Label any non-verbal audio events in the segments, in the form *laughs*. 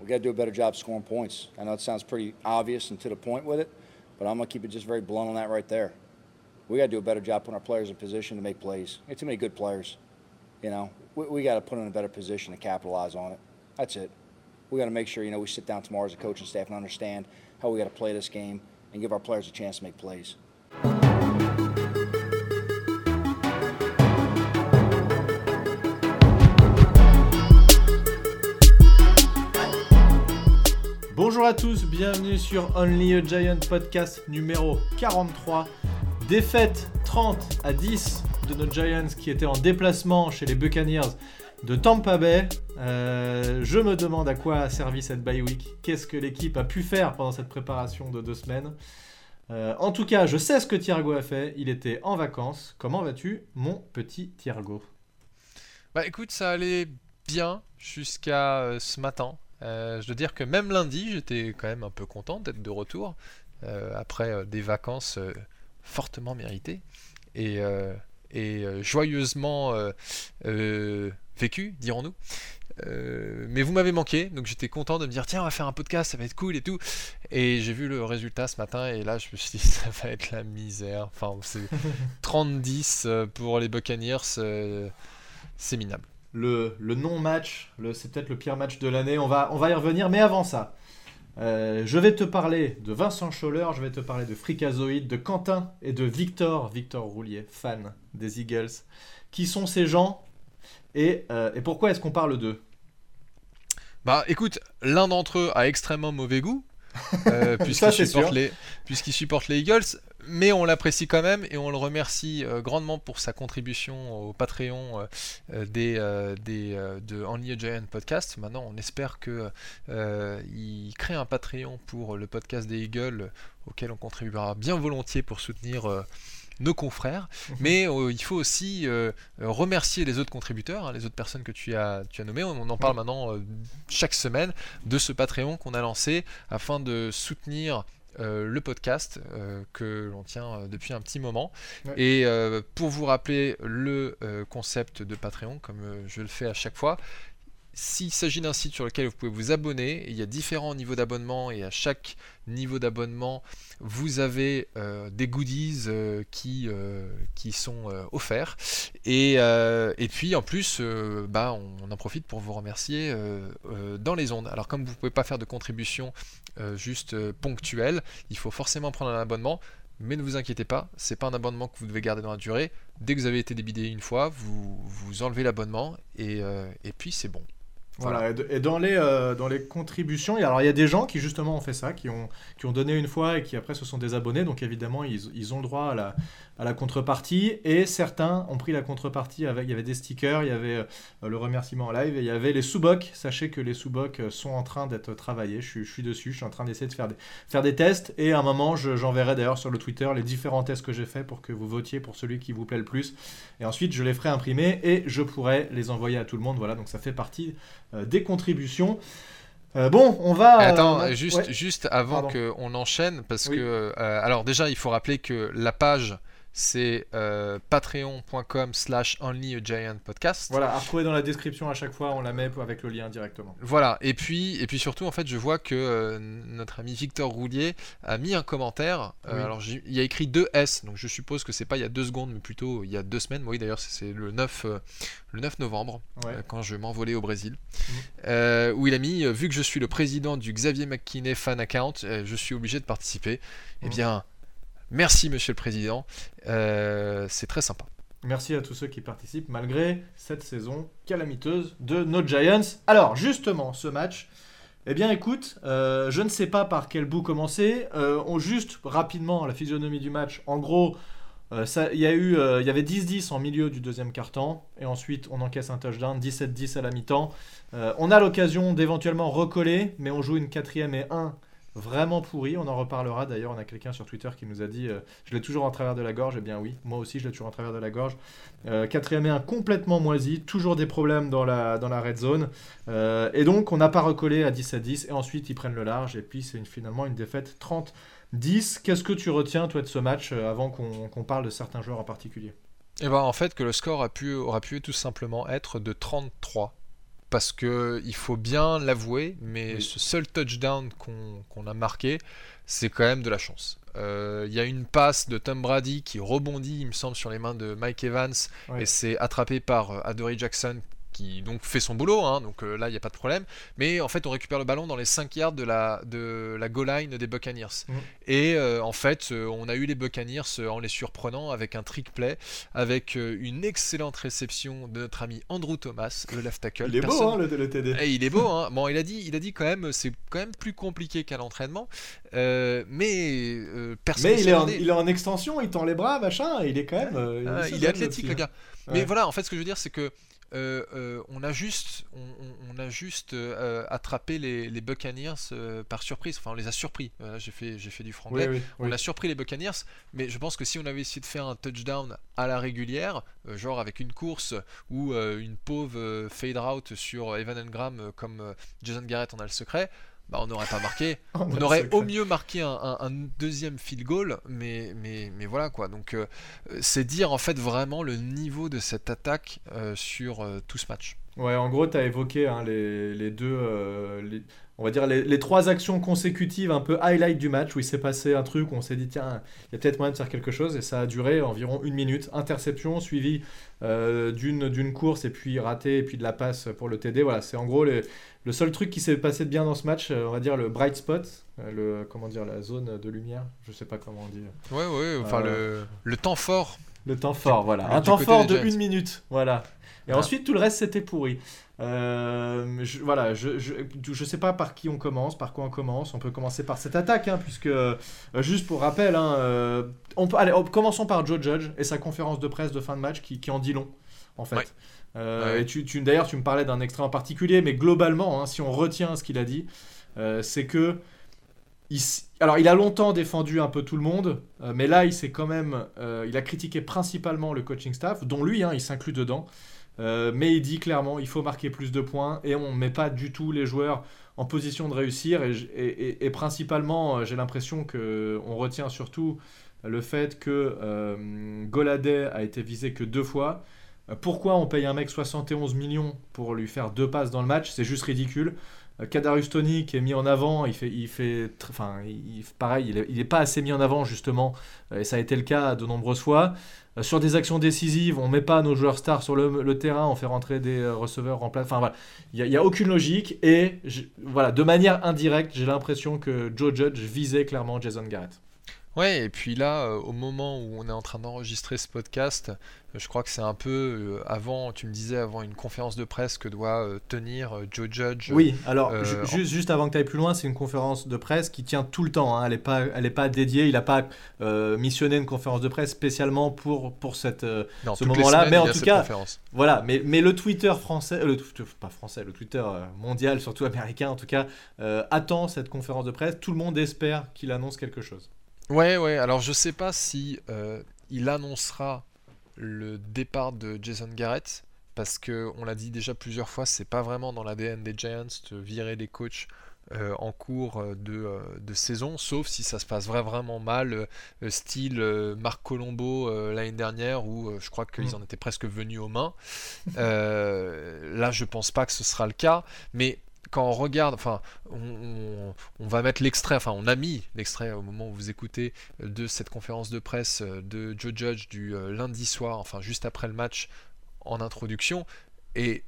We got to do a better job scoring points. I know it sounds pretty obvious and to the point with it, but I'm going to keep it just very blunt on that right there. We got to do a better job putting our players in position to make plays. We have too many good players. You know, we, we got to put them in a better position to capitalize on it. That's it. We got to make sure, you know, we sit down tomorrow as a coaching staff and understand how we got to play this game and give our players a chance to make plays. Bonjour à tous, bienvenue sur Only a Giant podcast numéro 43. Défaite 30 à 10 de nos Giants qui étaient en déplacement chez les Buccaneers de Tampa Bay. Euh, je me demande à quoi a servi cette bye week. Qu'est-ce que l'équipe a pu faire pendant cette préparation de deux semaines? Euh, En tout cas, je sais ce que Thiergo a fait. Il était en vacances. Comment vas-tu, mon petit Thiergo Bah écoute, ça allait bien jusqu'à euh, ce matin. Euh, je dois dire que même lundi, j'étais quand même un peu content d'être de retour euh, après euh, des vacances fortement méritées et, et joyeusement vécues, dirons-nous. Mais vous m'avez manqué, donc j'étais content de me dire tiens on va faire un podcast, ça va être cool et tout. Et j'ai vu le résultat ce matin et là je me suis dit *laughs* ça va être la misère. Enfin c'est *laughs* 30-10 euh, pour les Buccaneers, c'est minable. Le, non-match, c'est peut-être le pire match de l'année. On va, on va y revenir, mais avant ça, euh, je vais te parler de Vincent Scholler, je vais te parler de Fricazoïde, de Quentin et de Victor, Victor Roulier, fan des Eagles. Qui sont ces gens et, euh, et pourquoi est-ce qu'on parle d'eux? Bah écoute, l'un d'entre eux a extrêmement mauvais goût, euh, *laughs* puisqu'il supporte, les, puisqu'il supporte les Eagles, mais on l'apprécie quand même et on le remercie euh, grandement pour sa contribution au Patreon euh, des, des, de Only a Giant Podcast. Maintenant, on espère que il crée un Patreon pour le podcast des Eagles, auquel on contribuera bien volontiers pour soutenir. Nos confrères, mais euh, il faut aussi euh, remercier les autres contributeurs, hein, les autres personnes que tu as, tu as nommées. On, on en parle maintenant euh, chaque semaine de ce Patreon qu'on a lancé afin de soutenir euh, le podcast euh, que l'on tient euh, depuis un petit moment. Ouais. Et pour vous rappeler le concept de Patreon, comme je le fais à chaque fois, s'il s'agit d'un site sur lequel vous pouvez vous abonner, il y a différents niveaux d'abonnement et à chaque niveau d'abonnement, vous avez euh, des goodies euh, qui, euh, qui sont offerts. Et, puis en plus, bah, on, en profite pour vous remercier dans les ondes. Alors comme vous ne pouvez pas faire de contribution juste ponctuelle, il faut forcément prendre un abonnement. Mais ne vous inquiétez pas, c'est pas un abonnement que vous devez garder dans la durée. Dès que vous avez été débité une fois, vous, enlevez l'abonnement et puis c'est bon. Voilà, et dans les, euh, dans les contributions, alors il y a des gens qui justement ont fait ça, qui ont, qui ont donné une fois et qui après se sont désabonnés, donc évidemment ils, ils ont le droit à la, à la contrepartie, et certains ont pris la contrepartie avec, il y avait des stickers, il y avait euh, le remerciement en live, et il y avait les sous-bocs, sachez que les sous-bocs euh, sont en train d'être travaillés, je, suis- je suis dessus, je suis en train d'essayer de faire des, faire des tests, et à un moment je- j'enverrai d'ailleurs sur le Twitter les différents tests que j'ai fait pour que vous votiez pour celui qui vous plaît le plus, et ensuite je les ferai imprimer, et je pourrai les envoyer à tout le monde, voilà, donc ça fait partie euh, des contributions. Euh, bon, on va. Attends, euh, juste, ouais. juste avant qu'on enchaîne, parce Oui. que. alors, déjà, il faut rappeler que la page, c'est euh, patreon.com slash only a giant podcast. Voilà, à retrouver dans la description à chaque fois, on la met avec le lien directement. Voilà, et puis, et puis surtout, en fait, je vois que euh, notre ami Victor Roulier a mis un commentaire. Euh, Oui. Alors, il y a écrit 2S, donc je suppose que c'est pas il y a deux secondes, mais plutôt il y a deux semaines. Oui, d'ailleurs, c'est- le 9, euh, le 9 novembre, Ouais. quand je m'envolais au Brésil, Mhm. où il a mis Vu que je suis le président du Xavier McKinney fan account, je suis obligé de participer. Eh Mhm. bien, merci, monsieur le président. Euh, c'est très sympa. Merci à tous ceux qui participent malgré cette saison calamiteuse de nos Giants. Alors, justement, ce match. Eh bien, écoute, euh, je ne sais pas par quel bout commencer. Euh, on juste rapidement la physionomie du match. En gros, il y a eu, y avait 10-10 en milieu du deuxième quart-temps, et ensuite on encaisse un touchdown, 17-10 à la mi-temps. On a l'occasion d'éventuellement recoller, mais on joue une quatrième et 1 vraiment pourri. On en reparlera d'ailleurs. On a quelqu'un sur Twitter qui nous a dit euh, Je l'ai toujours en travers de la gorge. Eh bien, oui, moi aussi, je l'ai toujours en travers de la gorge. Euh, quatrième et un complètement moisi. Toujours des problèmes dans la, dans la red zone. Euh, et donc, on n'a pas recollé à 10 à 10. Et ensuite, ils prennent le large. Et puis, c'est finalement une défaite 30-10. Qu'est-ce que tu retiens, toi, de ce match avant qu'on qu'on parle de certains joueurs en particulier? Et ben en fait que le score aura pu tout simplement être de 33 parce que il faut bien l'avouer, mais ce seul touchdown qu'on a marqué, c'est quand même de la chance. Euh, il y a une passe de Tom Brady qui rebondit, il me semble, sur les mains de Mike Evans et c'est attrapé par euh, Adory Jackson qui donc fait son boulot, hein, donc euh, là il n'y a pas de problème. Mais en fait, on récupère le ballon dans les 5 yards de la, de la goal line des Buccaneers. Mm. Et euh, en fait, euh, on a eu les Buccaneers en les surprenant avec un trick play, avec une excellente réception de notre ami Andrew Thomas, le left tackle. Il est beau, hein, le, TD. Et il est beau, hein. Bon, il a dit, il a dit quand même, c'est quand même plus compliqué qu'à l'entraînement. mais personne. Mais il est, en, il est en extension, il tend les bras, machin, il est quand même. Ah, il, est athlétique, le gars. Mais voilà, en fait, ce que je veux dire, c'est que euh, euh, on a juste, on, a juste euh, attrapé les, Buccaneers par surprise. Enfin, on les a surpris. j'ai fait, j'ai fait du franglais. on a surpris les Buccaneers, mais je pense que si on avait essayé de faire un touchdown à la régulière, genre avec une course ou une pauvre fade route sur Evan Engram comme Jason Garrett en a le secret, bah, on n'aurait pas marqué. *laughs* on aurait au mieux marqué un, deuxième field goal, mais, mais, mais voilà quoi. Donc euh, c'est dire en fait vraiment le niveau de cette attaque euh, sur euh, tout ce match. Ouais, en gros, tu as évoqué hein, les, les, deux, on va dire les, trois actions consécutives un peu highlight du match où il s'est passé un truc où on s'est dit tiens il y a peut-être moyen de faire quelque chose et ça a duré environ une minute. Interception suivie euh, d'une course et puis raté et puis de la passe pour le TD voilà c'est en gros le seul truc qui s'est passé de bien dans ce match euh, on va dire le bright spot euh, le comment dire la zone de lumière je sais pas comment on dit. Ouais ouais enfin le, le temps fort. Le temps fort voilà. Un temps fort de une minute voilà. Et ensuite tout le reste c'était pourri euh, je, voilà, je, je, je, sais pas par qui on commence, par quoi on commence. On peut commencer par cette attaque, hein, puisque, euh, juste pour rappel, hein, euh, on peut, allez, commençons par Joe Judge et sa conférence de presse de fin de match qui, qui en dit long, en fait. Et tu, tu d'ailleurs, tu me parlais d'un extrait en particulier, mais globalement, hein, si on retient ce qu'il a dit, c'est que. Il, alors, il a longtemps défendu un peu tout le monde, mais là, il s'est quand même. il a critiqué principalement le coaching staff, dont lui, il s'inclut dedans. Euh, mais il dit clairement il faut marquer plus de points et on ne met pas du tout les joueurs en position de réussir. Et, principalement, euh, j'ai l'impression qu'on retient surtout le fait que euh, Goladay a été visé que deux fois. Pourquoi on paye un mec 71 millions pour lui faire deux passes dans le match? C'est juste ridicule. Kadarius Tony qui est mis en avant, il fait, il fait, enfin, pareil, il n'est pas assez mis en avant justement, et ça a été le cas de nombreuses fois. Euh, sur des actions décisives, on met pas nos joueurs stars sur le, terrain, on fait rentrer des euh, receveurs en. Enfin voilà, il n'y a, aucune logique et voilà, de manière indirecte, j'ai l'impression que Joe Judge visait clairement Jason Garrett. Ouais, et puis là, euh, au moment où on est en train d'enregistrer ce podcast, euh, je crois que c'est un peu euh, avant, tu me disais, avant une conférence de presse que doit tenir Joe Judge. Oui, alors juste, juste avant que tu ailles plus loin, c'est une conférence de presse qui tient tout le temps. Hein. elle n'est pas, elle pas dédiée, il n'a pas missionné une conférence de presse spécialement pour, pour cette, ce moment-là. Mais en tout cas, voilà, mais, mais le Twitter français, le, pas français, le Twitter mondial, surtout américain en tout cas, attend cette conférence de presse. Tout le monde espère qu'il annonce quelque chose. Ouais, ouais. Alors je sais pas si euh, il annoncera le départ de Jason Garrett parce que on l'a dit déjà plusieurs fois, c'est pas vraiment dans l'ADN des Giants de virer des coachs euh, en cours euh, de, saison, sauf si ça se passe vraiment mal, style Marc Colombo l'année dernière où je crois qu'ils mm. en étaient presque venus aux mains. là, je pense pas que ce sera le cas, mais quand on regarde, enfin, on, va mettre l'extrait, enfin, on a mis l'extrait au moment où vous écoutez euh, de cette conférence de presse euh, de Joe Judge du euh, lundi soir, enfin, juste après le match en introduction. Et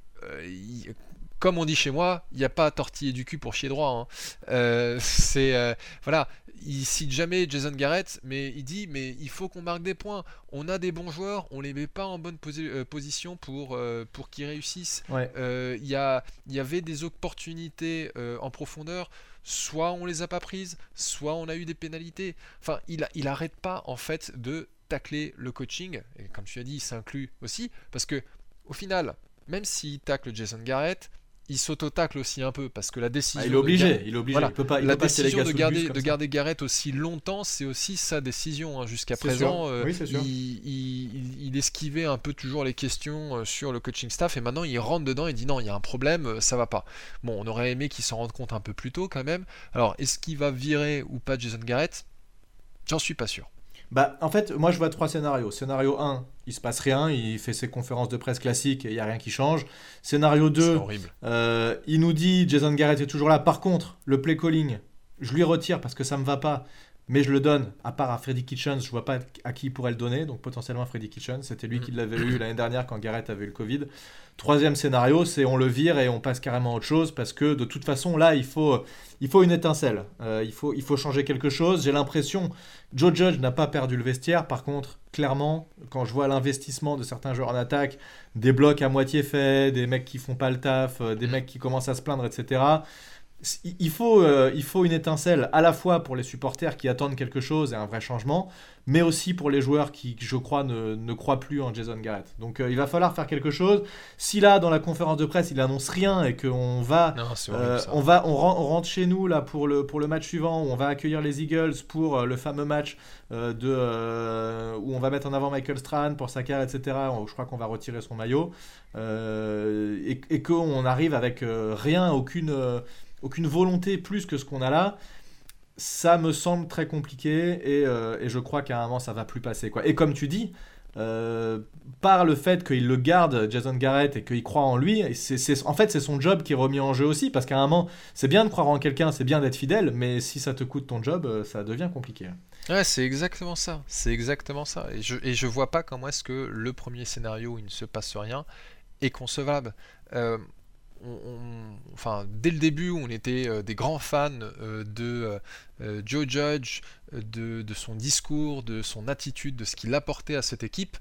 comme on dit chez moi, il n'y a pas à tortiller du cul pour chier droit. Hein. *laughs* c'est voilà, il cite jamais Jason Garrett, mais il dit mais il faut qu'on marque des points. On a des bons joueurs, on les met pas en bonne euh, position pour, euh, pour qu'ils réussissent. Euh, il y, y avait des opportunités en profondeur, soit on les a pas prises, soit on a eu des pénalités. Enfin, il, il arrête pas en fait de tacler le coaching, et comme tu as dit, il s'inclut aussi, parce que au final, même s'il tacle Jason Garrett, il s'auto-tacle aussi un peu parce que la décision. Ah, il est obligé, il est obligé. peut pas, la décision de garder, de garder Garrett aussi longtemps, c'est aussi sa décision. Hein. Jusqu'à présent, euh, il, esquivait un peu toujours les questions euh, sur le coaching staff et maintenant il rentre dedans et dit non, il y a un problème, euh, ça va pas. Bon, on aurait aimé qu'il s'en rende compte un peu plus tôt quand même. Alors, est-ce qu'il va virer ou pas Jason Garrett J'en suis pas sûr. Bah, en fait, moi je vois trois scénarios. Scénario 1, il se passe rien, il fait ses conférences de presse classiques et il n'y a rien qui change. Scénario 2, horrible. euh, il nous dit Jason Garrett est toujours là. Par contre, le play calling, je lui retire parce que ça me va pas. Mais je le donne, à part à Freddy Kitchens, je vois pas à qui il pourrait le donner, donc potentiellement à Freddy Kitchens. C'était lui qui l'avait eu l'année dernière quand Garrett avait eu le Covid. Troisième scénario, c'est on le vire et on passe carrément à autre chose parce que de toute façon, là, il faut, il faut une étincelle. Euh, il, faut, il faut changer quelque chose. J'ai l'impression, Joe Judge n'a pas perdu le vestiaire. Par contre, clairement, quand je vois l'investissement de certains joueurs en attaque, des blocs à moitié faits, des mecs qui font pas le taf, euh, des mecs qui commencent à se plaindre, etc. Il faut, euh, il faut une étincelle à la fois pour les supporters qui attendent quelque chose et un vrai changement, mais aussi pour les joueurs qui, je crois, ne, ne croient plus en Jason Garrett. Donc euh, il va falloir faire quelque chose. Si là, dans la conférence de presse, il annonce rien et qu'on va, Non, euh, on va, on, on rentre chez nous là pour le pour le match suivant où on va accueillir les Eagles pour le fameux match de où on va mettre en avant Michael Strahan pour sa carrière, etc. Je crois qu'on va retirer son maillot et, et qu'on arrive avec rien, aucune aucune volonté plus que ce qu'on a là. Ça me semble très compliqué et, euh, et je crois qu'à un moment ça va plus passer quoi. Et comme tu dis, euh, par le fait qu'il le garde, Jason Garrett, et qu'il croit en lui, en fait c'est son job qui est remis en jeu aussi, parce qu'à un moment, c'est bien de croire en quelqu'un, c'est bien d'être fidèle, mais si ça te coûte ton job, euh, ça devient compliqué. Ouais, c'est exactement ça. C'est exactement ça. Et je, et je vois pas comment est-ce que le premier scénario où il ne se passe rien est concevable. On- on- enfin, dès le début, on était euh, des grands fans euh, de euh, Joe Judge, de, de son discours, de son attitude, de ce qu'il apportait à cette équipe.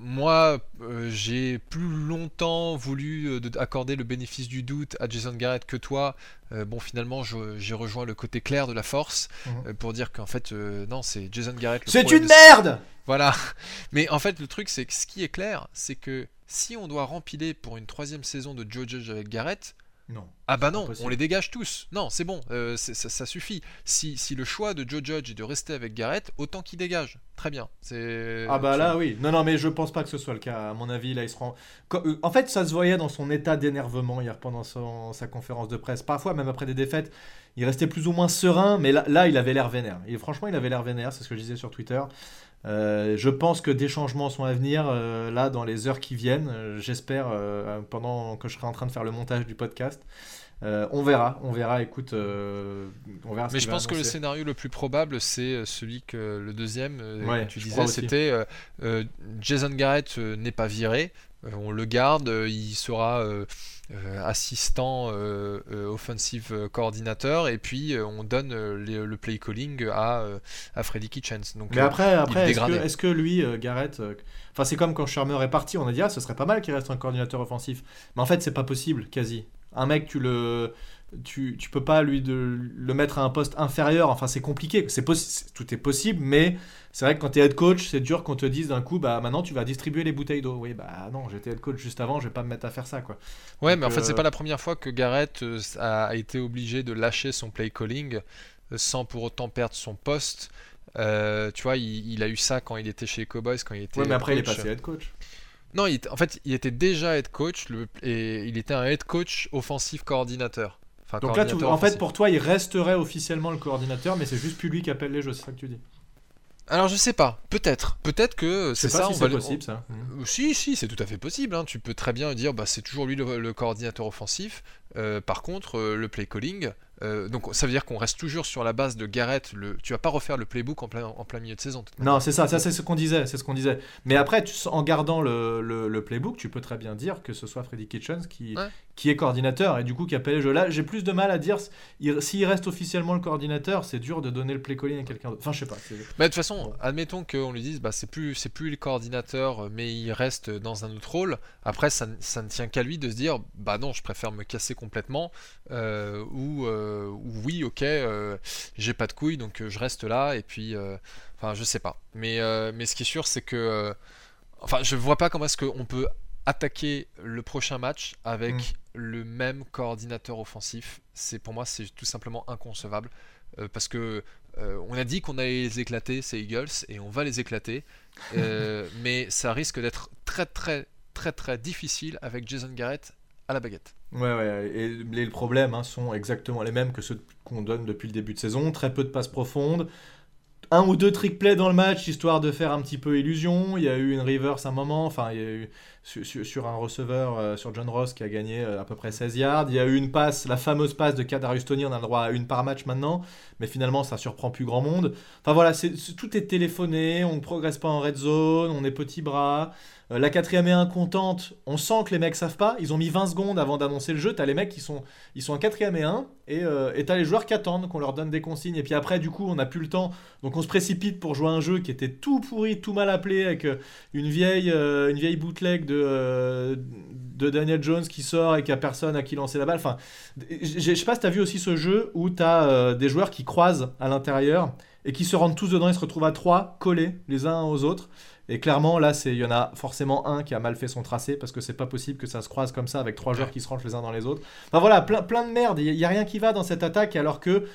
Moi, j'ai plus longtemps voulu de- accorder le bénéfice du doute à Jason Garrett que toi. Bon, finalement, j'ai rejoint le côté clair de la force Mhm. pour dire qu'en fait, non, c'est Jason Garrett. C'est une de- merde Voilà. *laughs* Mais en fait, le truc, c'est que ce qui est clair, c'est que si on doit rempiler pour une troisième saison de Joe Judge avec Garrett, Non. ah bah non, on les dégage tous. Non, c'est bon, euh, ça, ça suffit. Si, si le choix de Joe Judge est de rester avec Garrett, autant qu'il dégage. Très bien. C'est. Ah bah là oui. Non non mais je pense pas que ce soit le cas. À mon avis là il se rend. Euh, En fait ça se voyait dans son état d'énervement hier pendant son- sa conférence de presse. Parfois même après des défaites, il restait plus ou moins serein, mais là, là il avait l'air vénère. Et franchement il avait l'air vénère, c'est ce que je disais sur Twitter. Euh, je pense que des changements sont à venir euh, là dans les heures qui viennent. Euh, J'espère euh, pendant que je serai en train de faire le montage du podcast. On verra, on verra. Écoute, on verra. Mais je pense que le scénario le plus probable, c'est celui que le deuxième, Ouais, tu disais, c'était Jason Garrett n'est pas viré, on le garde, il sera assistant euh, euh, offensive euh, coordinateur, et puis euh, on donne euh, les- le play calling à, euh, à Freddy Kitchens. Donc, Mais euh, après, après est-ce que, est-ce que lui, euh, Garrett, euh, enfin c'est comme quand Shermer est parti, on a dit ah ce serait pas mal qu'il reste un coordinateur offensif. Mais en fait c'est pas possible, quasi. Un mec tu le, tu, tu peux pas lui de, le mettre à un poste inférieur. Enfin c'est compliqué. C'est- tout est possible, mais c'est vrai que quand t'es head coach, c'est dur qu'on te dise d'un coup bah maintenant tu vas distribuer les bouteilles d'eau. Oui bah non, j'étais head coach juste avant, je vais pas me mettre à faire ça quoi. Ouais, Donc, mais en fait, c'est euh, pas la première fois que Garrett euh, a, été obligé de lâcher son play calling euh, sans pour autant perdre son poste. Euh, tu vois, il, il a eu ça quand il était chez les Cowboys, quand il était Ouais mais après il est coach. passé head coach. Non, il en fait, il était déjà head coach le- et il était un head coach offensif coordinateur. Enfin, Donc là tu, en fait pour toi il resterait officiellement le coordinateur, mais c'est juste plus lui qui appelle les jeux, c'est ça que tu dis? Alors, je sais pas. Peut-être. Peut-être que c'est ça. si on va possible ça. Euh, Si, si, c'est tout à fait possible. hein. Tu peux très bien dire, bah, c'est toujours lui le, le coordinateur offensif. Euh, par contre, euh, le play calling, euh, donc ça veut dire qu'on reste toujours sur la base de Garrett. Le, tu vas pas refaire le playbook en plein, en plein milieu de saison. Non, c'est ça, ça c'est ce qu'on disait, c'est ce qu'on disait. Mais après, tu, en gardant le, le- le playbook, tu peux très bien dire que ce soit Freddy Kitchens qui, Ouais. Qui est coordinateur et du coup qui appelle les jeux. Là, j'ai plus de mal à dire il- s'il reste officiellement le coordinateur, c'est dur de donner le play calling à quelqu'un d'autre. Enfin, je sais pas. Mais de toute façon, admettons qu'on lui dise, bah, c'est plus, c'est plus le coordinateur, mais il reste dans un autre rôle. Après, ça, ça ne tient qu'à lui de se dire, bah non, je préfère me casser complètement, euh, ou, euh, ou oui, ok, euh, j'ai pas de couilles, donc je reste là, et puis, enfin, je sais pas. Mais, mais ce qui est sûr, c'est que, enfin, je vois pas comment est-ce qu'on peut attaquer le prochain match avec Mm. Le même coordinateur offensif. C'est pour moi, c'est tout simplement inconcevable, euh, parce que euh, on a dit qu'on allait les éclater, ces Eagles, et on va les éclater. *laughs* Euh, mais ça risque d'être très très très très difficile avec Jason Garrett à la baguette. Ouais, ouais. Et les problèmes hein, sont exactement les mêmes que ceux qu'on donne depuis le début de saison. Très peu de passes profondes. Un ou deux trick plays dans le match histoire de faire un petit peu illusion. Il y a eu une reverse à un moment, enfin il y a eu sur, un receveur euh, sur John Ross qui a gagné euh, à peu près 16 yards. Il y a eu une passe, la fameuse passe de Kadarius on a le droit à une par match maintenant, mais finalement ça surprend plus grand monde. Enfin voilà, tout est téléphoné, on ne progresse pas en red zone, on est petit bras. Euh, la quatrième et un contente, on sent que les mecs savent pas. Ils ont mis 20 secondes avant d'annoncer le jeu. T'as les mecs qui sont, ils sont en quatrième et un, et euh, t'as les joueurs qui attendent qu'on leur donne des consignes. Et puis après, du coup, on n'a plus le temps, donc on se précipite pour jouer un jeu qui était tout pourri, tout mal appelé, avec euh, une vieille, une vieille bootleg de Daniel Jones qui sort et qui a personne à qui lancer la balle. Enfin, je sais pas si t'as vu aussi ce jeu où t'as des joueurs qui croisent à l'intérieur et qui se rendent tous dedans, ils se retrouvent à trois collés les uns aux autres. Et clairement, là, il y en a forcément un qui a mal fait son tracé parce que c'est pas possible que ça se croise comme ça avec trois joueurs qui se rangent les uns dans les autres. Enfin voilà, plein, plein de merde. Il n'y a, rien qui va dans cette attaque alors que,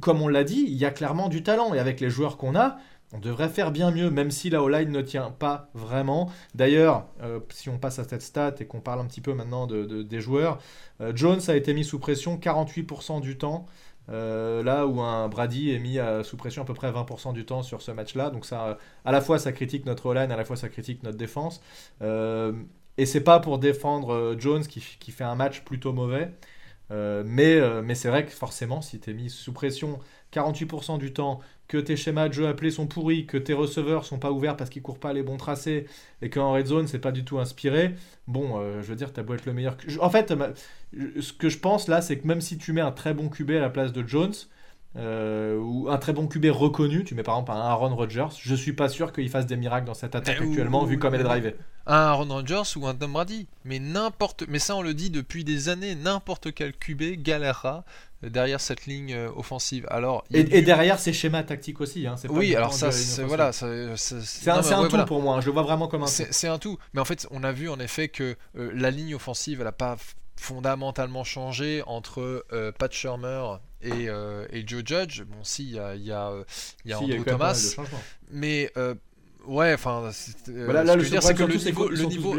comme on l'a dit, il y a clairement du talent. Et avec les joueurs qu'on a, on devrait faire bien mieux, même si la O-line ne tient pas vraiment. D'ailleurs, euh, si on passe à cette stat et qu'on parle un petit peu maintenant de, des joueurs, euh, Jones a été mis sous pression 48% du temps. Euh, là où un Brady est mis sous pression à peu près 20% du temps sur ce match-là. Donc ça, à la fois ça critique notre line, à la fois ça critique notre défense. Euh, et c'est pas pour défendre euh, Jones qui, qui, fait un match plutôt mauvais. Euh, mais mais c'est vrai que forcément, si tu es mis sous pression 48% du temps, que tes schémas de jeu appelés sont pourris, que tes receveurs sont pas ouverts parce qu'ils courent pas les bons tracés et qu'en red zone c'est pas du tout inspiré, bon, euh, je veux dire, t'as beau être le meilleur. En fait, ce que je pense là, c'est que même si tu mets un très bon QB à la place de Jones, euh, ou un très bon QB reconnu, tu mets par exemple un Aaron Rodgers, je suis pas sûr qu'il fasse des miracles dans cette attaque actuellement, vu comme elle est drivée. Un Aaron Rodgers ou un Tom Brady, mais n'importe, mais ça on le dit depuis des années, n'importe quel QB galérera derrière cette ligne euh, offensive. Alors et, derrière ces schémas tactiques aussi. Hein, oui, alors ça, c'est voilà, c'est un, tout pour moi. Hein, je le vois vraiment comme un. C'est un tout. Mais en fait, on a vu en effet que euh, la ligne offensive, elle n'a pas fondamentalement changé entre euh, Pat Shermer et, et, Joe Judge. Bon, si, il y a, y a, y a Andrew Thomas, mais Ouais, enfin, voilà, là, ce que je veux dire, c'est que le niveau, le niveau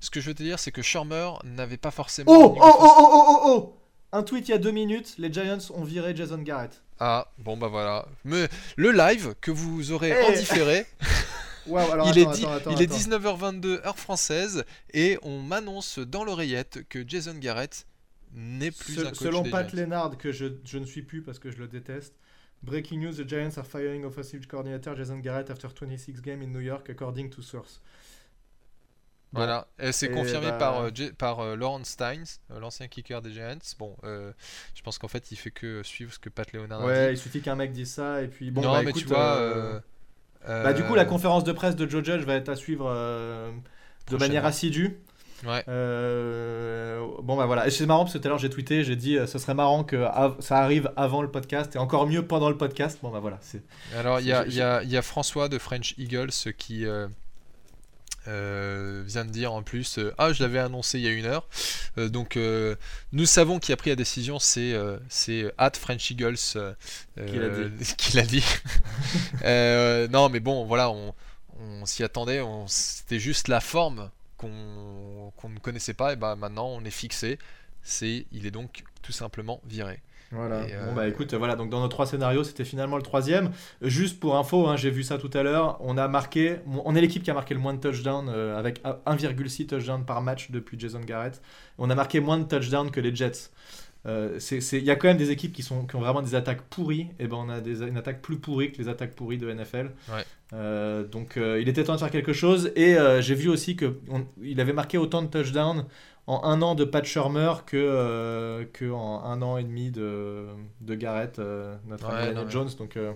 ce que je veux te dire, c'est que Shermer n'avait pas forcément. Oh, oh, oh, oh, oh, oh, oh un tweet il y a deux minutes, les Giants ont viré Jason Garrett. Ah, bon bah voilà. Mais le live que vous aurez hey. en différé. il, est, il est 19h22 heure française et on m'annonce dans l'oreillette que Jason Garrett n'est plus un coach Selon Pat Lennard, que je, je, ne suis plus parce que je le déteste. Breaking news: The Giants are firing offensive coordinator Jason Garrett after 26 games in New York, according to source. Voilà, et c'est confirmé bah, par, euh, par euh, Laurent Steins, euh, l'ancien kicker des Giants. Bon, je pense qu'en fait, il fait que suivre ce que Pat Leonard ouais, a dit. il suffit qu'un mec dise ça, et puis bon, non, bah, mais tu vois. Bah, du coup, la conférence de presse de Joe Judge va être à suivre de manière assidue. Ouais. bon bah voilà, et c'est marrant parce que tout à l'heure j'ai tweeté, j'ai dit ce serait marrant que ça arrive avant le podcast et encore mieux pendant le podcast. Bon bah voilà. Alors il y, y, y, a François de French Eagles qui, euh, vient de dire en plus euh, Ah, je l'avais annoncé il y a une heure. Euh, donc, nous savons qui a pris la décision, c'est c'est At French Eagles qui l'a dit. *laughs* *laughs* non, mais bon, voilà, on, on s'y attendait. C'était juste la forme qu'on ne connaissait pas. Et bah maintenant, on est fixé. C'est, il est donc tout simplement viré. Voilà. Euh, bon bah écoute, voilà, donc dans nos trois scénarios, c'était finalement le troisième. Juste pour info, hein, j'ai vu ça tout à l'heure, on a marqué, on est l'équipe qui a marqué le moins de touchdowns euh, avec 1,6 touchdowns par match depuis Jason Garrett. On a marqué moins de touchdowns que les Jets. Euh, il y a quand même des équipes qui, sont, qui ont vraiment des attaques pourries, et ben on a des, une attaque plus pourrie que les attaques pourries de NFL. donc il était temps de faire quelque chose, et j'ai vu aussi qu'il avait marqué autant de touchdowns en un an de Pat Shermer que, euh, que en un an et demi de, de Garrett, euh, notre ami Jones. Donc, euh,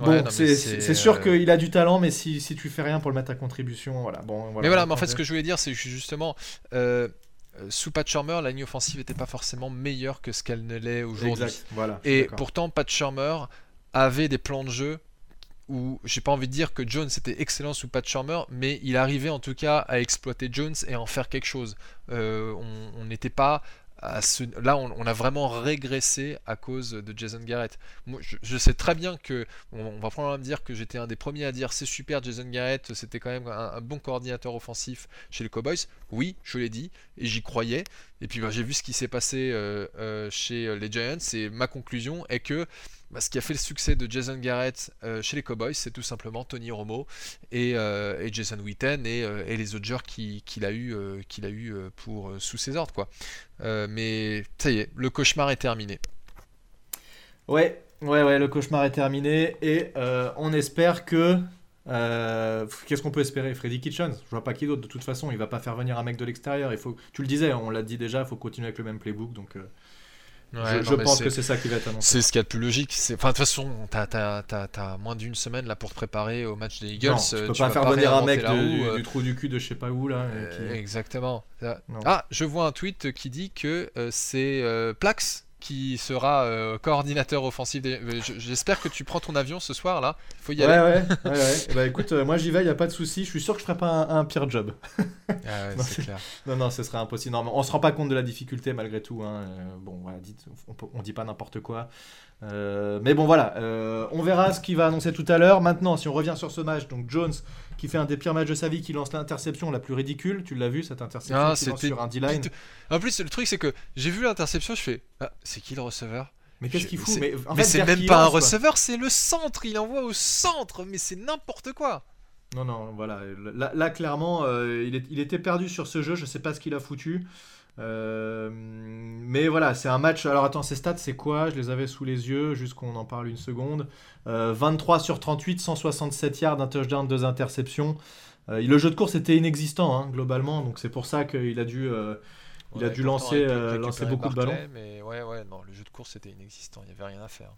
bon, c'est sûr qu'il a du talent, mais si, si tu fais rien pour le mettre à contribution, voilà. Bon, mais voilà, mais en fait, ce que je voulais dire, c'est justement. Sous Pat Shermer, la ligne offensive n'était pas forcément meilleure que ce qu'elle ne l'est aujourd'hui. Voilà, et pourtant, Pat Shermer avait des plans de jeu où j'ai pas envie de dire que Jones était excellent sous Pat Shermer, mais il arrivait en tout cas à exploiter Jones et en faire quelque chose. Euh, on n'était pas là, on, a vraiment régressé à cause de Jason Garrett. Moi, je, sais très bien que on, va probablement me dire que j'étais un des premiers à dire c'est super Jason Garrett, c'était quand même un, bon coordinateur offensif chez les Cowboys. Oui, je l'ai dit et j'y croyais, Et puis bah, j'ai vu ce qui s'est passé euh, euh, chez les Giants et ma conclusion est que bah, ce qui a fait le succès de Jason Garrett chez les Cowboys, c'est tout simplement Tony Romo et, Jason Witten et, les autres joueurs qu'il a eu, pour, sous ses ordres. Mais ça y est, le cauchemar est terminé. Ouais, ouais, ouais, le cauchemar est terminé et on espère que euh, qu'est-ce qu'on peut espérer? Freddy Kitchens Je vois pas qui d'autre. De toute façon, il va pas faire venir un mec de l'extérieur. Il faut, tu le disais, on l'a dit déjà, il faut continuer avec le même playbook. Donc, euh, je, pense que c'est ça qui va être annoncé. C'est ce qu'il y a de plus logique. Enfin, de toute façon, t'as as, moins d'une semaine là pour te préparer au match des Eagles. tu peux pas faire venir un mec du, trou du cul de je sais pas où là. Exactement. Ah, je vois un tweet qui dit que c'est Plax qui sera euh, coordinateur offensif. Des... J'espère que tu prends ton avion ce soir là. Il faut y aller. Ouais, ouais, ouais. bah *laughs* écoute, euh, moi j'y vais, il n'y a pas de souci. Je suis sûr que je ferai pas un, pire job. *laughs* ah ouais, c'est clair. Non, non, ce serait impossible. Non, on se rend pas compte de la difficulté malgré tout. Hein. Euh, bon, voilà, dites, on, on dit pas n'importe quoi. Mais bon, voilà. on verra ce qu'il va annoncer tout à l'heure. Maintenant, si on revient sur ce match, donc Jones qui fait un des pires matchs de sa vie, qui lance l'interception la plus ridicule. Tu l'as vu cette interception ah, sur un D-line. En plus, le truc c'est que j'ai vu l'interception, je fais ah, c'est qui le receveur? Mais qu'est-ce qu'il fout Mais, c'est même pas un receveur, c'est le centre. Il envoie au centre, mais c'est n'importe quoi. Non, non, voilà. Là, clairement, euh, il, il, était perdu sur ce jeu. Je sais pas ce qu'il a foutu. Euh, mais voilà, c'est un match. Alors attends, ces stats, c'est quoi? Je les avais sous les yeux, juste qu'on en parle une seconde. 23 euh, sur 38, 167 yards, un touchdown, deux interceptions. Euh, le jeu de course était inexistant, hein, globalement, donc c'est pour ça qu'il a dû. il a dû lancer, lancer beaucoup de ballons. Mais ouais, ouais, non, le jeu de course était inexistant, il n'y avait rien à faire.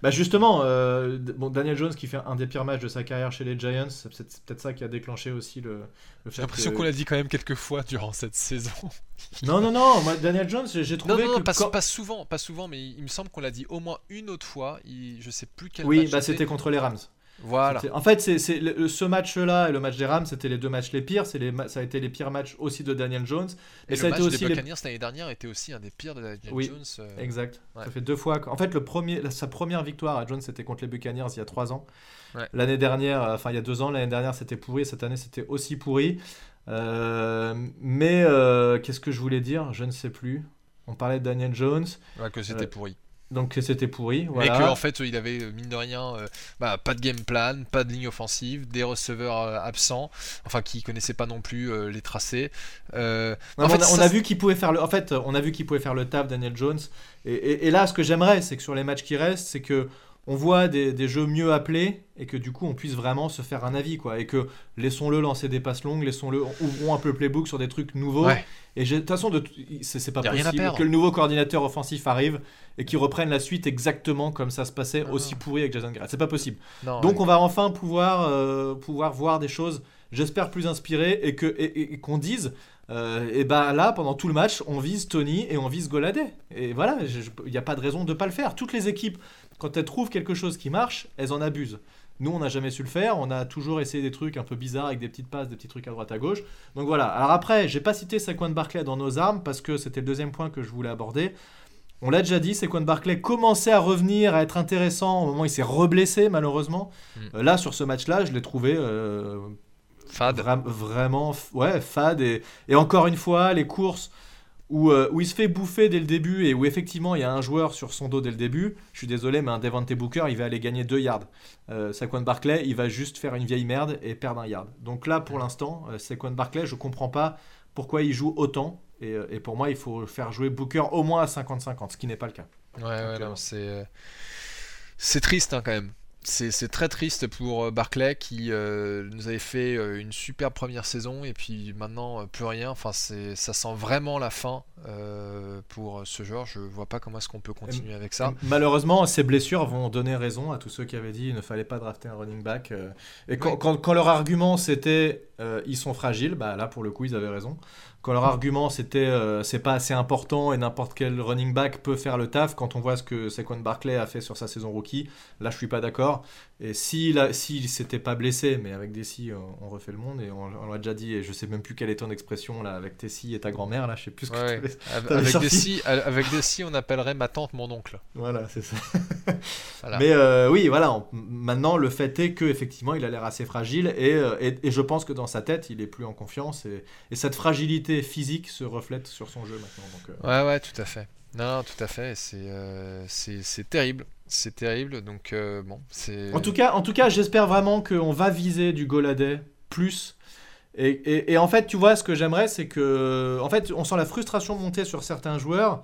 Bah justement, euh, bon, Daniel Jones qui fait un des pires matchs de sa carrière chez les Giants, c'est peut-être ça qui a déclenché aussi le, le J'ai l'impression qu'on l'a dit quand même quelques fois durant cette saison. *laughs* non, non, non, moi, Daniel Jones, j'ai trouvé. Non, non, que pas, pas, souvent, pas souvent, mais il me semble qu'on l'a dit au moins une autre fois. Il, je sais plus quel Oui, bah c'était contre les Rams. Voilà. En fait, c'est ce match-là et le match des Rams, c'était les deux matchs les pires. Les, ça a été les pires matchs aussi de Daniel Jones. Et, ça le a été aussi des Buccaneers l'année dernière était aussi un des pires de Daniel oui, Jones. Euh, exact. Ça fait deux fois. En fait, le premier, sa première victoire à Jones, c'était contre les Buccaneers il y a trois ans. L'année dernière, euh, enfin il y a deux ans, l'année dernière c'était pourri. Cette année c'était aussi pourri. Euh, mais qu'est-ce que je voulais dire? Je ne sais plus. On parlait de Daniel Jones. que c'était pourri. Donc c'était pourri. Voilà. Mais qu'en fait il avait mine de rien euh, bah, pas de game plan, pas de ligne offensive, des receveurs euh, absents, enfin qui connaissaient pas non plus euh, les tracés. en fait, on, a, vu qu'il pouvait faire le. En fait, on a vu qu'il pouvait faire le taf Daniel Jones. Et, et là, ce que j'aimerais, c'est que sur les matchs qui restent, c'est que on voit des, jeux mieux appelés et que du coup on puisse vraiment se faire un avis quoi. Et que laissons-le lancer des passes longues laissons-le ouvrons un peu le playbook sur des trucs nouveaux. Et de toute façon c'est pas possible que le nouveau coordinateur offensif arrive et qu'il reprenne la suite exactement comme ça se passait aussi pourri avec Jason Garrett c'est pas possible. Donc on va enfin pouvoir euh, pouvoir voir des choses j'espère plus inspirées et que qu'on dise euh, et bah là, pendant tout le match, on vise Tony et on vise Goladay. Et voilà, il n'y a pas de raison de ne pas le faire. Toutes les équipes quand elles trouvent quelque chose qui marche, elles en abusent. Nous, on n'a jamais su le faire. On a toujours essayé des trucs un peu bizarres avec des petites passes, des petits trucs à droite à gauche. Donc voilà. Alors après, j'ai pas cité Saquon Barclay dans nos armes parce que c'était le deuxième point que je voulais aborder. On l'a déjà dit, Saquon Barclay commençait à revenir, à être intéressant au moment où il s'est reblessé malheureusement. Mm. Euh, là, sur ce match-là, je l'ai trouvé euh, fade. vraiment, ouais, fade. Et, et encore une fois, les courses euh, où, il se fait bouffer dès le début et où effectivement il y a un joueur sur son dos dès le début. Je suis désolé, mais un Devante Booker, il va aller gagner 2 yards. Euh, Saquon Barclay, il va juste faire une vieille merde et perdre un yard. Donc là, pour l'instant, euh, Saquon Barclay, je comprends pas pourquoi il joue autant. Et, et, pour moi, il faut faire jouer Booker au moins à 50-50, ce qui n'est pas le cas. Ouais, ouais, non, c'est. C'est triste hein, quand même c'est très triste pour euh, Barclay qui euh, nous avait fait euh, une super première saison et puis maintenant plus rien. Enfin, ça sent vraiment la fin pour ce joueur. Je vois pas comment est-ce qu'on peut continuer avec ça. Malheureusement, ces blessures vont donner raison à tous ceux qui avaient dit qu'il ne fallait pas drafter un running back. et quand, quand, leur argument c'était ils sont fragiles, bah là pour le coup ils avaient raison quand leur argument c'était euh, c'est pas assez important et n'importe quel running back peut faire le taf, quand on voit ce que Saquon Barclay a fait sur sa saison rookie, là je suis pas d'accord. Et s'il si s'était pas blessé, mais avec Desi on, refait le monde et on, l'a déjà dit et je sais même plus quelle est ton expression là avec Tessie et ta grand-mère là, je sais plus ce que avec, Desi, avec Desi on appellerait ma tante mon oncle. Voilà c'est ça. *laughs* Voilà. Mais euh, oui, voilà. on- maintenant, le fait est que effectivement, il a l'air assez fragile et, euh, et, et je pense que dans sa tête, il est plus en confiance et, et cette fragilité physique se reflète sur son jeu maintenant. Donc, euh, Ouais, ouais, tout à fait. Non, tout à fait. C'est euh, terrible. C'est terrible. Donc, euh, bon. En tout cas, en tout cas, j'espère vraiment qu'on va viser du Goladay plus. Et, et- et en fait, tu vois, ce que j'aimerais, c'est que, en fait, on sent la frustration monter sur certains joueurs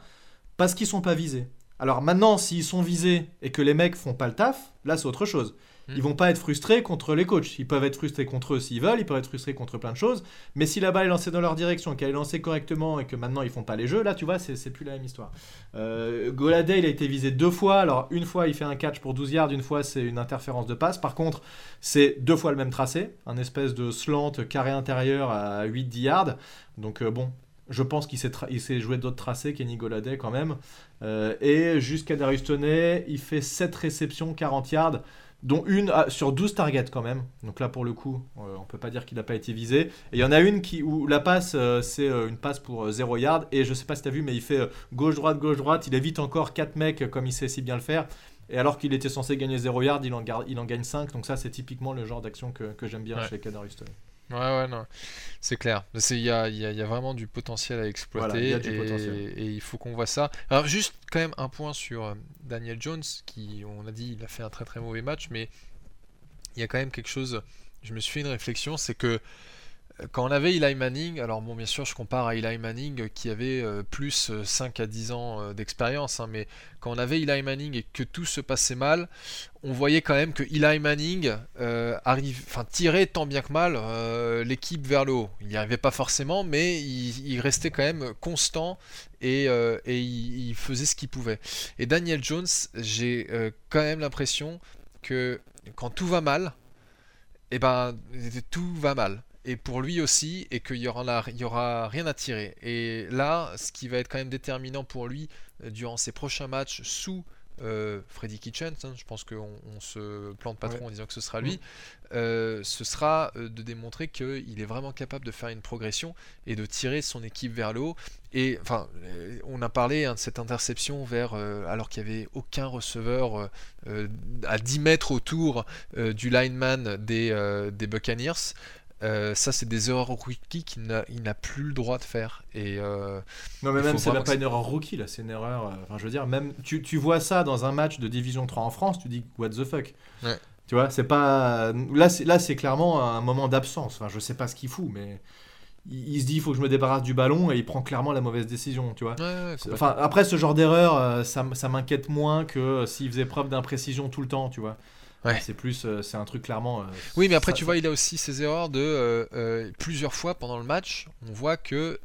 parce qu'ils sont pas visés. Alors maintenant, s'ils sont visés et que les mecs font pas le taf, là, c'est autre chose. Ils vont pas être frustrés contre les coachs. Ils peuvent être frustrés contre eux s'ils veulent, ils peuvent être frustrés contre plein de choses. Mais si la balle est lancée dans leur direction, qu'elle est lancée correctement et que maintenant ils font pas les jeux, là, tu vois, c'est plus la même histoire. Euh, Goladay, il a été visé deux fois. Alors, une fois, il fait un catch pour 12 yards, une fois, c'est une interférence de passe. Par contre, c'est deux fois le même tracé, un espèce de slant carré intérieur à 8-10 yards. Donc, euh, bon, je pense qu'il s'est joué d'autres tracés, Kenny Goladay, quand même. Euh, et jusqu'à Darius Toney, il fait 7 réceptions, 40 yards dont une sur 12 targets quand même. Donc là, pour le coup, euh, on peut pas dire qu'il n'a pas été visé. Et il y en a une qui, où la passe, euh, c'est euh, une passe pour 0 yard. Et je sais pas si tu as vu, mais il fait gauche-droite, gauche-droite. Il évite encore 4 mecs comme il sait si bien le faire. Et alors qu'il était censé gagner 0 yard, il en, garde, il en gagne 5. Donc ça, c'est typiquement le genre d'action que, que j'aime bien Ouais. chez Kadarius Toney. Ouais, ouais, non. C'est clair. C'est- Il y a, il y a- y a vraiment du potentiel à exploiter. Voilà, il y a du et, potentiel. et il faut qu'on voit ça. Alors, juste quand même un point sur euh, Daniel Jones, qui, on a dit, il a fait un très très mauvais match, mais il y a quand même quelque chose. Je me suis fait une réflexion, c'est que quand on avait Eli Manning, alors bon, bien sûr, je compare à Eli Manning euh, qui avait euh, plus euh, 5 à 10 ans euh, d'expérience, hein, mais quand on avait Eli Manning et que tout se passait mal, on voyait quand même que Eli Manning euh, arrive, tirait tant bien que mal euh, l'équipe vers le haut. Il n'y arrivait pas forcément, mais il, restait quand même constant et, euh, il, faisait ce qu'il pouvait. Et Daniel Jones, j'ai euh, quand même l'impression que quand tout va mal, et ben tout va mal. Et pour lui aussi, et qu'il y aura, y aura rien à tirer. Et là, ce qui va être quand même déterminant pour lui euh, durant ses prochains matchs sous euh, Freddy Kitchens, hein, je pense qu'on on se plante pas Ouais. trop en disant que ce sera lui, euh, ce sera euh, de démontrer qu'il est vraiment capable de faire une progression et de tirer son équipe vers le haut. Et enfin, on a parlé hein, de cette interception vers euh, alors qu'il n'y avait aucun receveur à 10 mètres autour du lineman des, des Buccaneers. Euh, ça, c'est des erreurs rookie qu'il n'a plus le droit de faire. Et euh, Non, mais même, c'est vraiment pas une erreur rookie, là, c'est une erreur. euh, Enfin, je veux dire, même tu, tu vois ça dans un match de Division 3 en France, tu dis what the fuck? Ouais. Tu vois, c'est pas. Là, c'est, clairement un moment d'absence. Enfin, je sais pas ce qu'il fout, mais il, se dit il faut que je me débarrasse du ballon et il prend clairement la mauvaise décision, tu vois. ouais, ouais. Enfin, après, ce genre d'erreur, ça, ça m'inquiète moins que s'il faisait preuve d'imprécision tout le temps, tu vois. Ouais. C'est plus, euh, c'est un truc clairement. euh, Oui, mais après, ça- tu vois, il a aussi ses erreurs de euh, plusieurs fois pendant le match. On voit que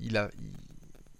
il a,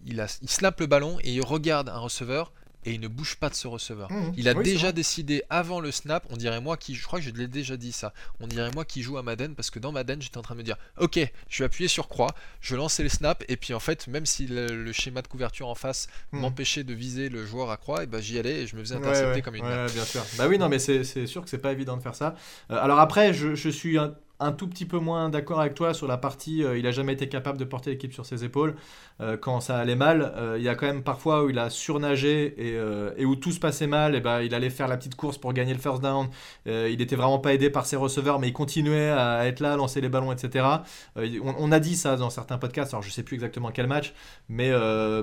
il, il a, il snappe le ballon et il regarde un receveur et il ne bouge pas de ce receveur. Mhm. Il a Oui, déjà décidé avant le snap, on dirait moi qui, je crois que je l'ai déjà dit ça, on dirait moi qui joue à Madden parce que dans Madden j'étais en train de me dire, ok, je vais appuyer sur croix, je vais lancer les snaps et puis en fait même si le, le schéma de couverture en face Mhm. m'empêchait de viser le joueur à croix, et ben j'y allais et je me faisais intercepter ouais, comme une ouais, bien sûr. Bah oui, non, mais c'est c'est sûr que c'est pas évident de faire ça. Euh, alors après, je, je suis un, un tout petit peu moins d'accord avec toi sur la partie. euh, il a jamais été capable de porter l'équipe sur ses épaules euh, quand ça allait mal. Euh, il y a quand même parfois où il a surnagé et, et où tout se passait mal. Et ben il allait faire la petite course pour gagner le first down. Il était vraiment pas aidé par ses receveurs, mais il continuait à être là, à lancer les ballons, etc. On, on a dit ça dans certains podcasts. Alors je sais plus exactement quel match, mais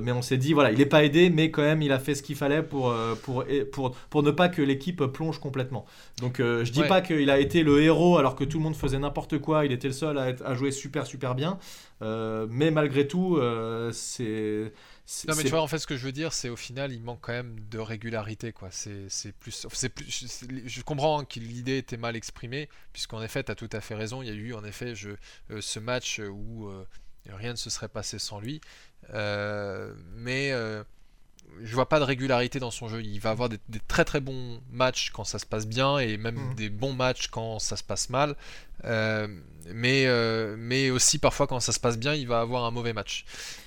mais on s'est dit voilà, il est pas aidé, mais quand même il a fait ce qu'il fallait pour pour pour pour ne pas que l'équipe plonge complètement. Donc je dis Ouais. pas qu'il a été le héros alors que tout le monde faisait n'importe quoi. Il était le seul à, être- à jouer super super bien. Euh, mais malgré tout, euh, c'est Non mais tu vois en fait ce que je veux dire c'est au final il manque quand même de régularité quoi c'est c'est plus c'est plus je comprends hein, que l'idée était mal exprimée puisqu'en effet tu as tout à fait raison il y a eu en effet je, euh, ce match où rien ne se serait passé sans lui mais je vois pas de régularité dans son jeu. Il va avoir des, des très très bons matchs quand ça se passe bien et même Mhm. des bons matchs quand ça se passe mal. Euh, mais euh, mais aussi parfois quand ça se passe bien il va avoir un mauvais match.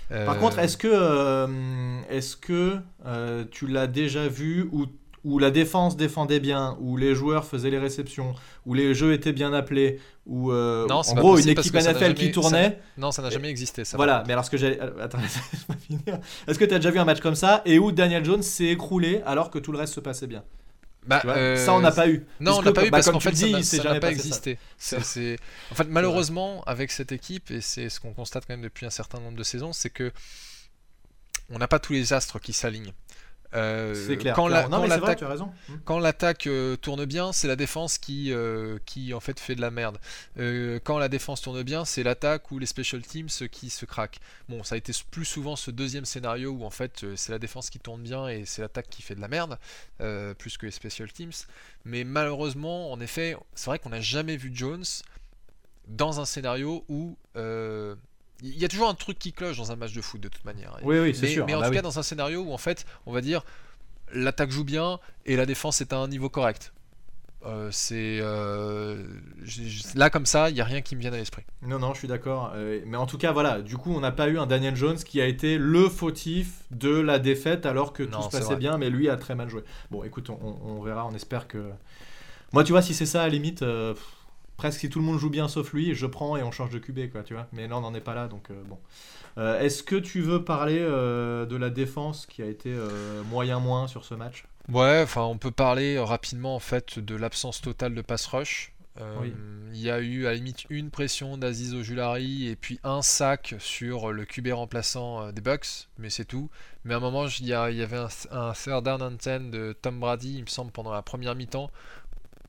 Par Euh, contre, est-ce que, euh, est-ce que euh, tu l'as déjà vu où, où la défense défendait bien, où les joueurs faisaient les réceptions, où les jeux étaient bien appelés, où euh, Non, en gros une possible équipe NFL qui tournait Non, ça n'a jamais existé. Ça Voilà, mais alors ce que j'ai. euh, Attends. *laughs* Est-ce que tu as déjà vu un match comme ça et où Daniel Jones s'est écroulé alors que tout le reste se passait bien? Bah, vois, euh, ça, on n'a pas eu. Non, on n'a pas eu bah, parce qu'en fait, dis, ça n'a jamais pas ça. existé. En fait, malheureusement, avec cette équipe, et c'est ce qu'on constate quand même depuis un certain nombre de saisons, c'est que on n'a pas tous les astres qui s'alignent. Euh, C'est clair. Quand l'attaque tu as raison. Quand l'attaque euh, tourne bien, c'est la défense qui, euh, qui en fait fait de la merde. Euh, quand la défense tourne bien, c'est l'attaque ou les special teams qui se craquent. Bon, ça a été plus souvent ce deuxième scénario où en fait euh, c'est la défense qui tourne bien et c'est l'attaque qui fait de la merde, euh, plus que les special teams. Mais malheureusement, en effet, c'est vrai qu'on n'a jamais vu Jones dans un scénario où euh, il y a toujours un truc qui cloche dans un match de foot de toute manière. Oui, oui, c'est sûr. mais en Bah tout oui. cas, dans un scénario où en fait, on va dire, l'attaque joue bien et la défense est à un niveau correct. Euh, c'est euh, là comme ça, il n'y a rien qui me vienne à l'esprit. Non, non, je suis d'accord. Euh, mais en tout cas, voilà, du coup, on n'a pas eu un Daniel Jones qui a été le fautif de la défaite alors que Non, tout se passait bien, mais lui a très mal joué. Bon, écoute, on, verra, on espère que. Moi, tu vois, si c'est ça, à la limite, pff, presque si tout le monde joue bien sauf lui, je prends et on change de QB, quoi, tu vois. Mais là, on n'en est pas là, donc euh, bon. Euh, Est-ce que tu veux parler euh, de la défense qui a été euh, moyen-moins sur ce match? Ouais, enfin, on peut parler rapidement en fait de l'absence totale de pass rush. Oui. Il y a eu à la limite une pression d'Aziz Ojulari et puis un sac sur le QB remplaçant des Bucks, mais c'est tout. Mais à un moment, il y, y avait un, un third down and ten de Tom Brady, il me semble, pendant la première mi-temps,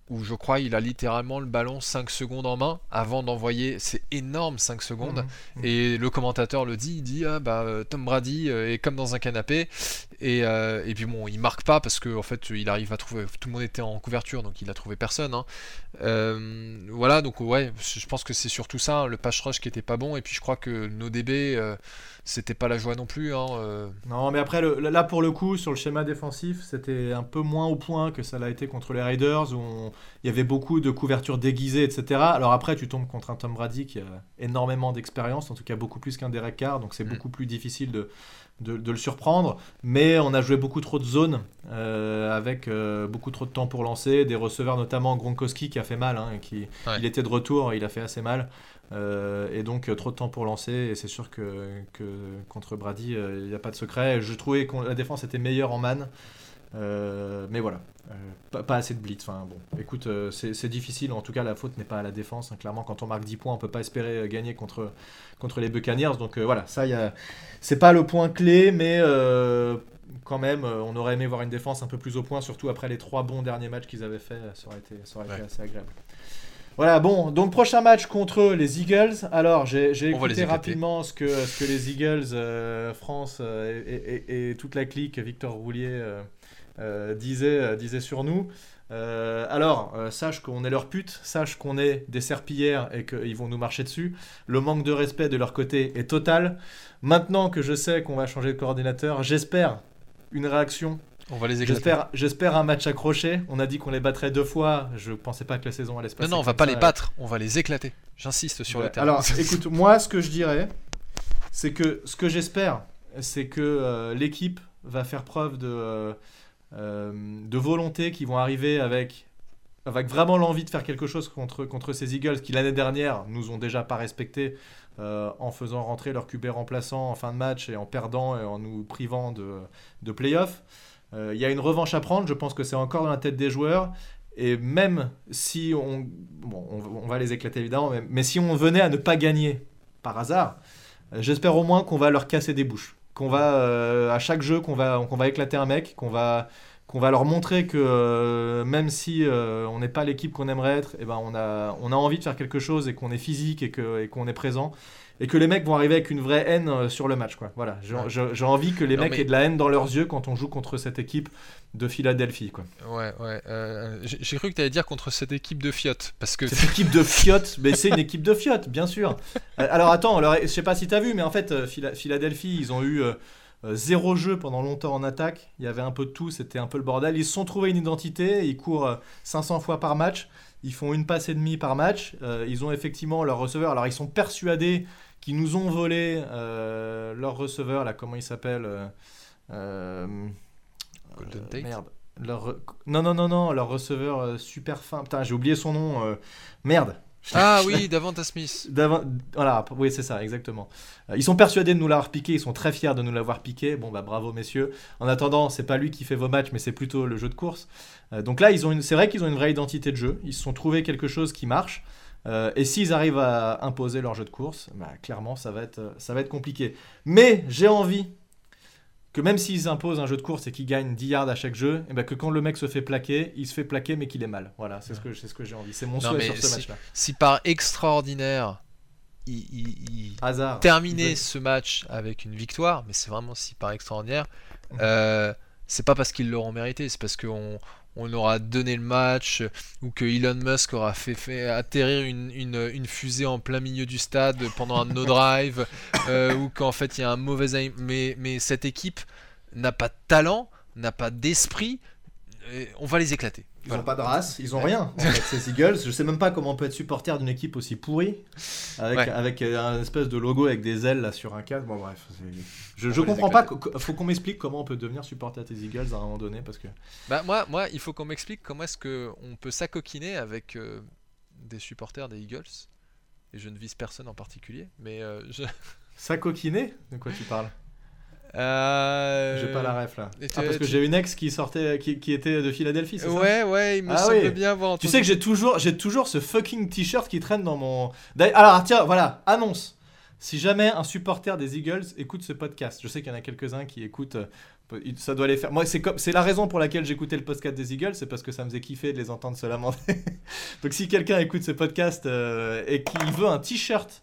où je crois il a littéralement le ballon 5 secondes en main avant d'envoyer. C'est énorme 5 secondes. Mhm. Et le commentateur le dit, il dit ah bah euh, Tom Brady euh, est comme dans un canapé et, euh, et puis bon il marque pas parce que en fait il arrive à trouver tout le monde était en couverture donc il a trouvé personne. hein. Euh, voilà donc ouais je pense que c'est surtout ça hein, le pass rush qui était pas bon et puis je crois que nos DB euh, c'était pas la joie non plus. hein. Non, mais après, le- là pour le coup, sur le schéma défensif, c'était un peu moins au point que ça l'a été contre les Raiders, où on- il y avait beaucoup de couvertures déguisées, etc. Alors après, tu tombes contre un Tom Brady qui a énormément d'expérience, en tout cas beaucoup plus qu'un Derek Carr, donc c'est Mm. beaucoup plus difficile de, de, de le surprendre. Mais on a joué beaucoup trop de zones, euh, avec euh, beaucoup trop de temps pour lancer, des receveurs notamment Gronkowski qui a fait mal, hein, qui, Ouais. il était de retour, il a fait assez mal. Euh, et donc trop de temps pour lancer et c'est sûr que, que contre Brady il n'y a pas de secret je trouvais que la défense était meilleure en man Euh, mais voilà. Euh, pas, pas assez de blitz enfin bon. Écoute euh, c'est difficile. En tout cas la faute n'est pas à la défense hein. clairement quand on marque 10 points on peut pas espérer gagner contre, contre les Buccaneers. Donc voilà. Ça a c'est pas le point clé mais quand même on aurait aimé voir une défense un peu plus au point surtout après les trois bons derniers matchs qu'ils avaient fait ça aurait été, ça aurait été assez agréable. Voilà, bon, donc prochain match contre les Eagles. Alors, j'ai écouté rapidement ce que, ce que les Eagles, euh, France euh, et, et- et toute la clique, Victor Roulier, euh, euh, disaient, euh, disaient sur nous. Euh, alors, euh, sache qu'on est leur pute, sache qu'on est des serpillères et qu'ils vont nous marcher dessus. Le manque de respect de leur côté est total. Maintenant que je sais qu'on va changer de coordinateur, j'espère une réaction On va les éclater. J'espère, j'espère un match accroché. On a dit qu'on les battrait deux fois. Je pensais pas que la saison allait se passer. Non non on va pas ça. les battre, on va les éclater. J'insiste sur le Ouais. terme. Alors, écoute, *laughs* moi, ce que je dirais, c'est que ce que j'espère, c'est que euh, l'équipe va faire preuve de, de volonté, qui vont arriver avec, avec vraiment l'envie de faire quelque chose contre, contre ces Eagles qui l'année dernière nous ont déjà pas respecté euh, en faisant rentrer leur QB remplaçant en fin de match et en perdant et en nous privant de, de playoffs. Euh, Il y a une revanche à prendre, je pense que c'est encore dans la tête des joueurs. Et même si on, bon, on, va les éclater évidemment, mais, mais si on venait à ne pas gagner par hasard, euh, j'espère au moins qu'on va leur casser des bouches, qu'on va euh, à chaque jeu qu'on va qu'on va éclater un mec, qu'on va qu'on va leur montrer que euh, même si euh, on n'est pas l'équipe qu'on aimerait être, et ben on a on a envie de faire quelque chose et qu'on est physique et qu'on est présent. Et que les mecs vont arriver avec une vraie haine euh, sur le match. Quoi. Voilà. J'ai envie que les Non, mecs mais- aient de la haine dans leurs yeux quand on joue contre cette équipe de Philadelphie. Quoi. Ouais ouais. euh, j'ai cru que tu allais dire contre cette équipe de Fiat parce que Cette équipe de fiottes, mais c'est une équipe de fiottes, bien sûr. Alors attends, alors, je sais pas si t'as vu, mais en fait, Phila- Philadelphie, ils ont eu zéro jeu pendant longtemps en attaque. Il y avait un peu de tout, c'était un peu le bordel. Ils se sont trouvés une identité, ils courent euh, 500 fois par match, ils font une passe et demie par match. Euh, ils ont effectivement leur receveur. Alors ils sont persuadés qu'ils nous ont volé euh, leur receveur, là, comment il s'appelle euh, euh, euh, Merde. Leur Non, non, non, non, leur receveur euh, super fin. Putain, j'ai oublié son nom. euh, Merde. Ah *laughs* oui, Davanta Smith. D'avant- Voilà, oui, c'est ça, exactement. Euh, Ils sont persuadés de nous l'avoir piqué, ils sont très fiers de nous l'avoir piqué. Bon, bah bravo, messieurs. En attendant, c'est pas lui qui fait vos matchs, mais c'est plutôt le jeu de course. Euh, donc là, ils ont une... c'est vrai qu'ils ont une vraie identité de jeu. Ils se sont trouvés quelque chose qui marche. Euh, et s'ils arrivent à imposer leur jeu de course, bah, clairement, ça va, être, euh, ça va être compliqué. Mais j'ai envie que même s'ils imposent un jeu de course et qu'ils gagnent 10 yards à chaque jeu, et bah, que quand le mec se fait plaquer, il se fait plaquer, mais qu'il est mal. Voilà, c'est ce que, c'est ce que j'ai envie. C'est mon Non, souhait sur ce si- match-là. Si par extraordinaire, il, il- il Hasard. terminait ce match avec une victoire, mais c'est vraiment si par extraordinaire, Mhm. euh, c'est pas parce qu'ils l'auront mérité, c'est parce qu'on on aura donné le match ou que Elon Musk aura fait, fait atterrir une, une- une fusée en plein milieu du stade pendant un no *laughs* drive euh, ou qu'en fait il y a un mauvais. Mais, mais cette équipe n'a pas de talent, n'a pas d'esprit, on va les éclater. Ils Voilà. ont pas de race, ils ont rien. En fait, ces Eagles, je sais même pas comment on peut être supporter d'une équipe aussi pourrie, avec, Ouais. avec euh, un espèce de logo avec des ailes là sur un casque. Bon bref, c'est- je, je comprends pas. co- Faut qu'on m'explique comment on peut devenir supporter tes Eagles à un moment donné parce que. Bah, moi, moi, il faut qu'on m'explique comment est-ce qu'on peut s'acoquiner avec euh, des supporters des Eagles. Et je ne vise personne en particulier, mais euh, je. Coquiné De quoi tu parles? Euh, J'ai pas la ref là. Ah, tu- parce que tu- j'ai une ex qui sortait, qui, qui était de Philadelphie, c'est ça? Ouais, ouais, il me Ah semble oui. bien avoir Tu entendu. sais que j'ai toujours, j'ai toujours ce fucking t-shirt qui traîne dans mon. D'ailleurs- Alors tiens, voilà, annonce. Si jamais un supporter des Eagles écoute ce podcast, je sais qu'il y en a quelques-uns qui écoutent, euh, ça doit les faire. Moi, c'est comme, c'est la raison pour laquelle j'écoutais le podcast des Eagles, c'est parce que ça me faisait kiffer de les entendre se lamenter. *laughs* Donc si quelqu'un écoute ce podcast euh, et qui veut un t-shirt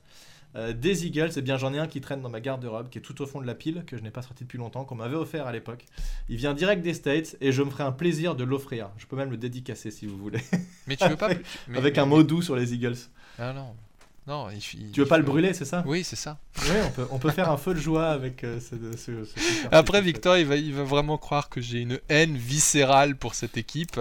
euh, des Eagles, eh bien j'en ai un qui traîne dans ma garde-robe, qui est tout au fond de la pile, que je n'ai pas sorti depuis longtemps, qu'on m'avait offert à l'époque. Il vient direct des States et je me ferai un plaisir de l'offrir. Je peux même le dédicacer si vous voulez, *laughs* Mais tu veux pas. tu- mais- avec mais- un mot doux sur les Eagles. Ah non. Non, il, il- Tu veux il pas le brûler, c'est ça? Oui, c'est ça. Oui, on peut, on peut faire un feu de joie avec euh, ce, ce- ce t-shirt. Après, Victor, il va, il va vraiment croire que j'ai une haine viscérale pour cette équipe.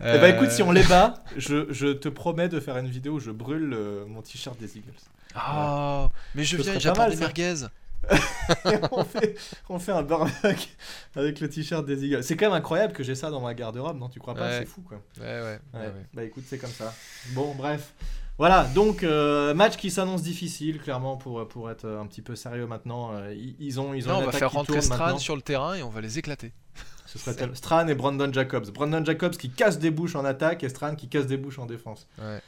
Eh bah écoute, si on les bat, je, je te promets de faire une vidéo où je brûle euh, mon t-shirt des Eagles. Oh, mais je viens, mal, des merguez. *laughs* On, fait, on fait un barbecue avec le t-shirt des Eagles. C'est quand même incroyable que j'ai ça dans ma garde-robe, non Tu crois pas? Ouais. C'est fou quoi. Ouais, ouais. Bah écoute, c'est comme ça. Bon, bref. Voilà, donc euh, match qui s'annonce difficile, clairement, pour, pour être un petit peu sérieux maintenant. Euh, ils, ils ont, ils ont Non, on va faire rentrer Strand maintenant. sur le terrain et on va les éclater. Ce serait tel- Stran et Brandon Jacobs. Brandon Jacobs qui casse des bouches en attaque et Stran qui casse des bouches en défense. Ouais.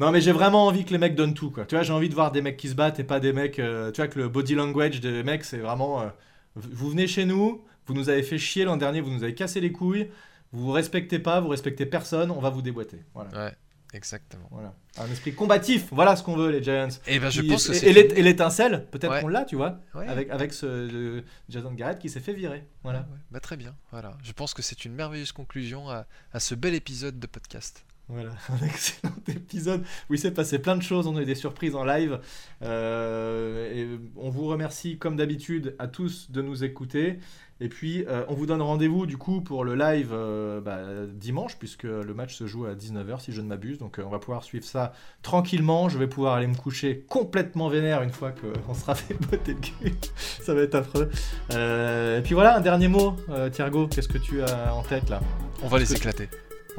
Non, mais j'ai vraiment envie que les mecs donnent tout, quoi. Tu vois, j'ai envie de voir des mecs qui se battent et pas des mecs. euh, tu vois, que le body language des mecs, c'est vraiment. euh, vous venez chez nous, vous nous avez fait chier l'an dernier, vous nous avez cassé les couilles, vous vous respectez pas, vous respectez personne, on va vous déboîter. Voilà. Ouais, exactement. voilà. Un esprit combatif, voilà ce qu'on veut, les Giants. Et ben, je pense que et, l'étincelle, peut-être Ouais. qu'on l'a, tu vois, Ouais. avec, avec ce euh, Jason Garrett qui s'est fait virer. Voilà. Ouais. Bah, très bien. Voilà. Je pense que c'est une merveilleuse conclusion à, à ce bel épisode de podcast. Voilà, *laughs* un excellent épisode où il s'est passé plein de choses, on a eu des surprises en live. Euh, et on vous remercie comme d'habitude à tous de nous écouter. Et puis euh, on vous donne rendez-vous du coup pour le live euh, bah, dimanche, puisque le match se joue à 19h si je ne m'abuse. Donc on va pouvoir suivre ça tranquillement. Je vais pouvoir aller me coucher complètement vénère une fois qu'on *laughs* sera fait botter le cul. *laughs* ça va être affreux. Et puis voilà, un dernier mot, Thiergo, qu'est-ce que tu as en tête là? On va les éclater.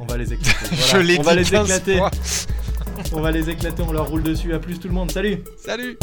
On va les *laughs* éclater. Voilà. on va les 15 éclater. On va les éclater, on leur roule dessus. À plus tout le monde. Salut Salut